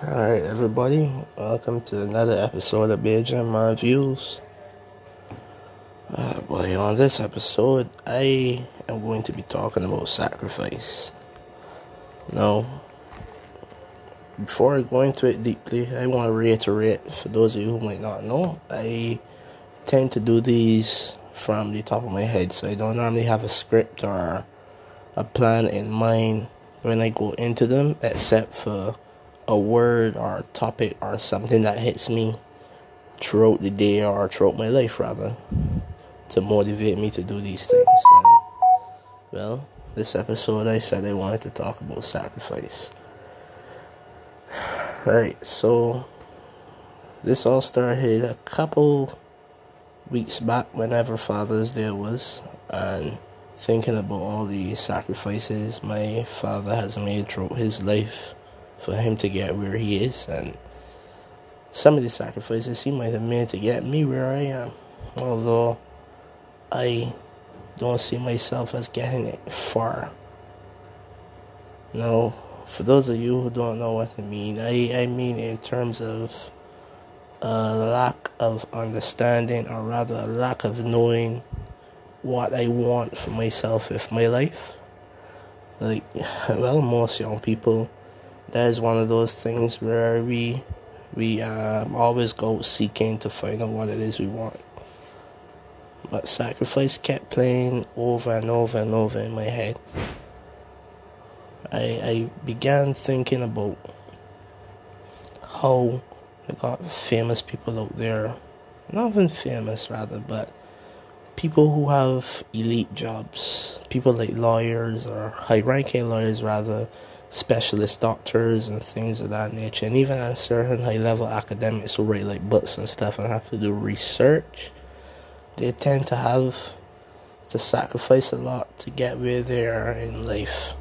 Alright, everybody, welcome to another episode of Beijing My Views. Uh, boy, on this episode, I am going to be talking about sacrifice. Now, before I go into it deeply, I want to reiterate for those of you who might not know, I tend to do these from the top of my head, so I don't normally have a script or a plan in mind when I go into them, except for a word or a topic or something that hits me throughout the day or throughout my life, rather, to motivate me to do these things. And, well, this episode I said I wanted to talk about sacrifice. Right, so this all started a couple weeks back whenever Father's Day was, and thinking about all the sacrifices my father has made throughout his life for him to get where he is, and some of the sacrifices he might have made to get me where I am. Although I don't see myself as getting it far. Now, for those of you who don't know what I mean, I, I mean in terms of a lack of understanding, or rather, a lack of knowing what I want for myself with my life. Like, well, most young people that is one of those things where we we um, always go seeking to find out what it is we want. But sacrifice kept playing over and over and over in my head. I I began thinking about how I got famous people out there, not even famous rather, but people who have elite jobs, people like lawyers or high ranking lawyers rather specialist doctors and things of that nature, and even at a certain high level academics who write like books and stuff and have to do research, they tend to have to sacrifice a lot to get where they are in life.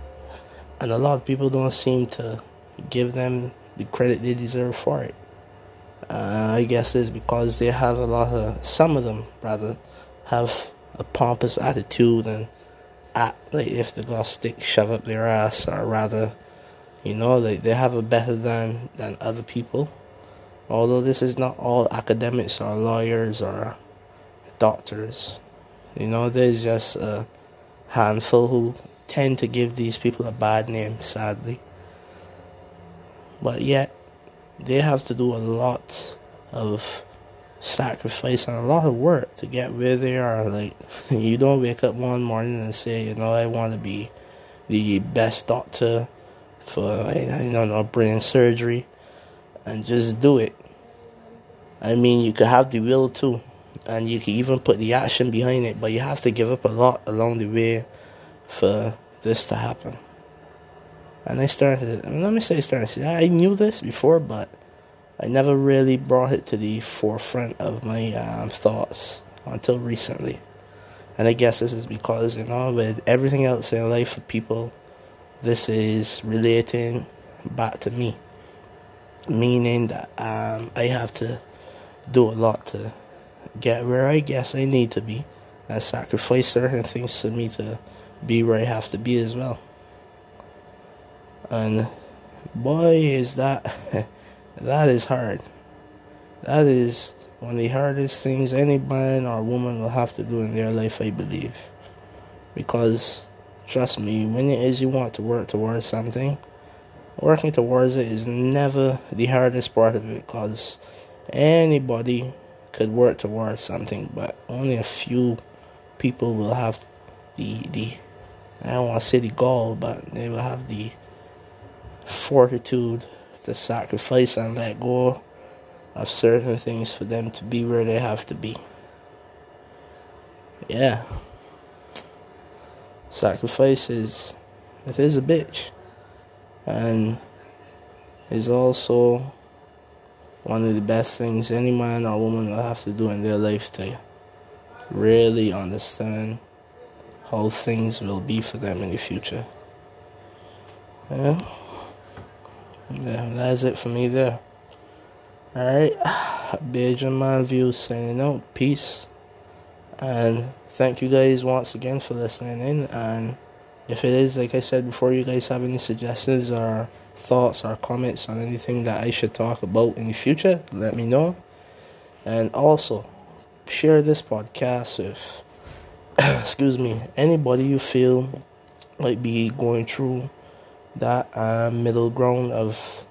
And a lot of people don't seem to give them the credit they deserve for it. Uh, I guess it's because they have a lot of, some of them rather, have a pompous attitude and act like if they got a stick shoved up their ass, or rather, you know, they, they have it better than, than other people. Although this is not all academics or lawyers or doctors. You know, there's just a handful who tend to give these people a bad name, sadly. But yet, they have to do a lot of sacrifice and a lot of work to get where they are. Like, you don't wake up one morning and say, you know, I want to be the best doctor for, I don't know, brain surgery and just do it. I mean, you could have the will too, and you can even put the action behind it, but you have to give up a lot along the way for this to happen. And I started, I mean, let me say, I started, I knew this before, but I never really brought it to the forefront of my um, thoughts until recently. And I guess this is because, you know, with everything else in life for people, this is relating back to me. Meaning that um, I have to do a lot to get where I guess I need to be and sacrifice certain things for me to be where I have to be as well. And boy, is that. That is hard. That is one of the hardest things any man or woman will have to do in their life, I believe. Because, trust me, when it is you want to work towards something, working towards it is never the hardest part of it because anybody could work towards something, but only a few people will have the the I don't want to say the gall, but they will have the fortitude to sacrifice and let go of certain things for them to be where they have to be. Yeah. Sacrifice is it is a bitch. And is also one of the best things any man or woman will have to do in their life to really understand how things will be for them in the future. Yeah. Yeah, that's it for me there. Alright, Beijing My View saying out. Peace. And thank you guys once again for listening in. And if it is, like I said before, you guys have any suggestions or thoughts or comments on anything that I should talk about in the future, let me know. And also, share this podcast with, excuse me, anybody you feel might be going through that uh, middle ground of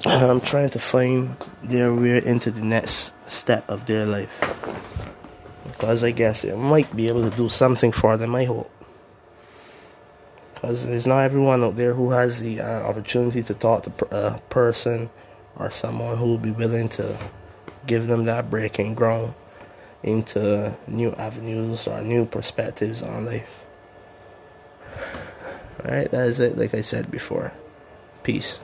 um, trying to find their way into the next step of their life. Because I guess it might be able to do something for them, I hope. Because there's not everyone out there who has the uh, opportunity to talk to a person or someone who will be willing to give them that breaking ground into new avenues or new perspectives on life. Alright, that is it, like I said before. Peace.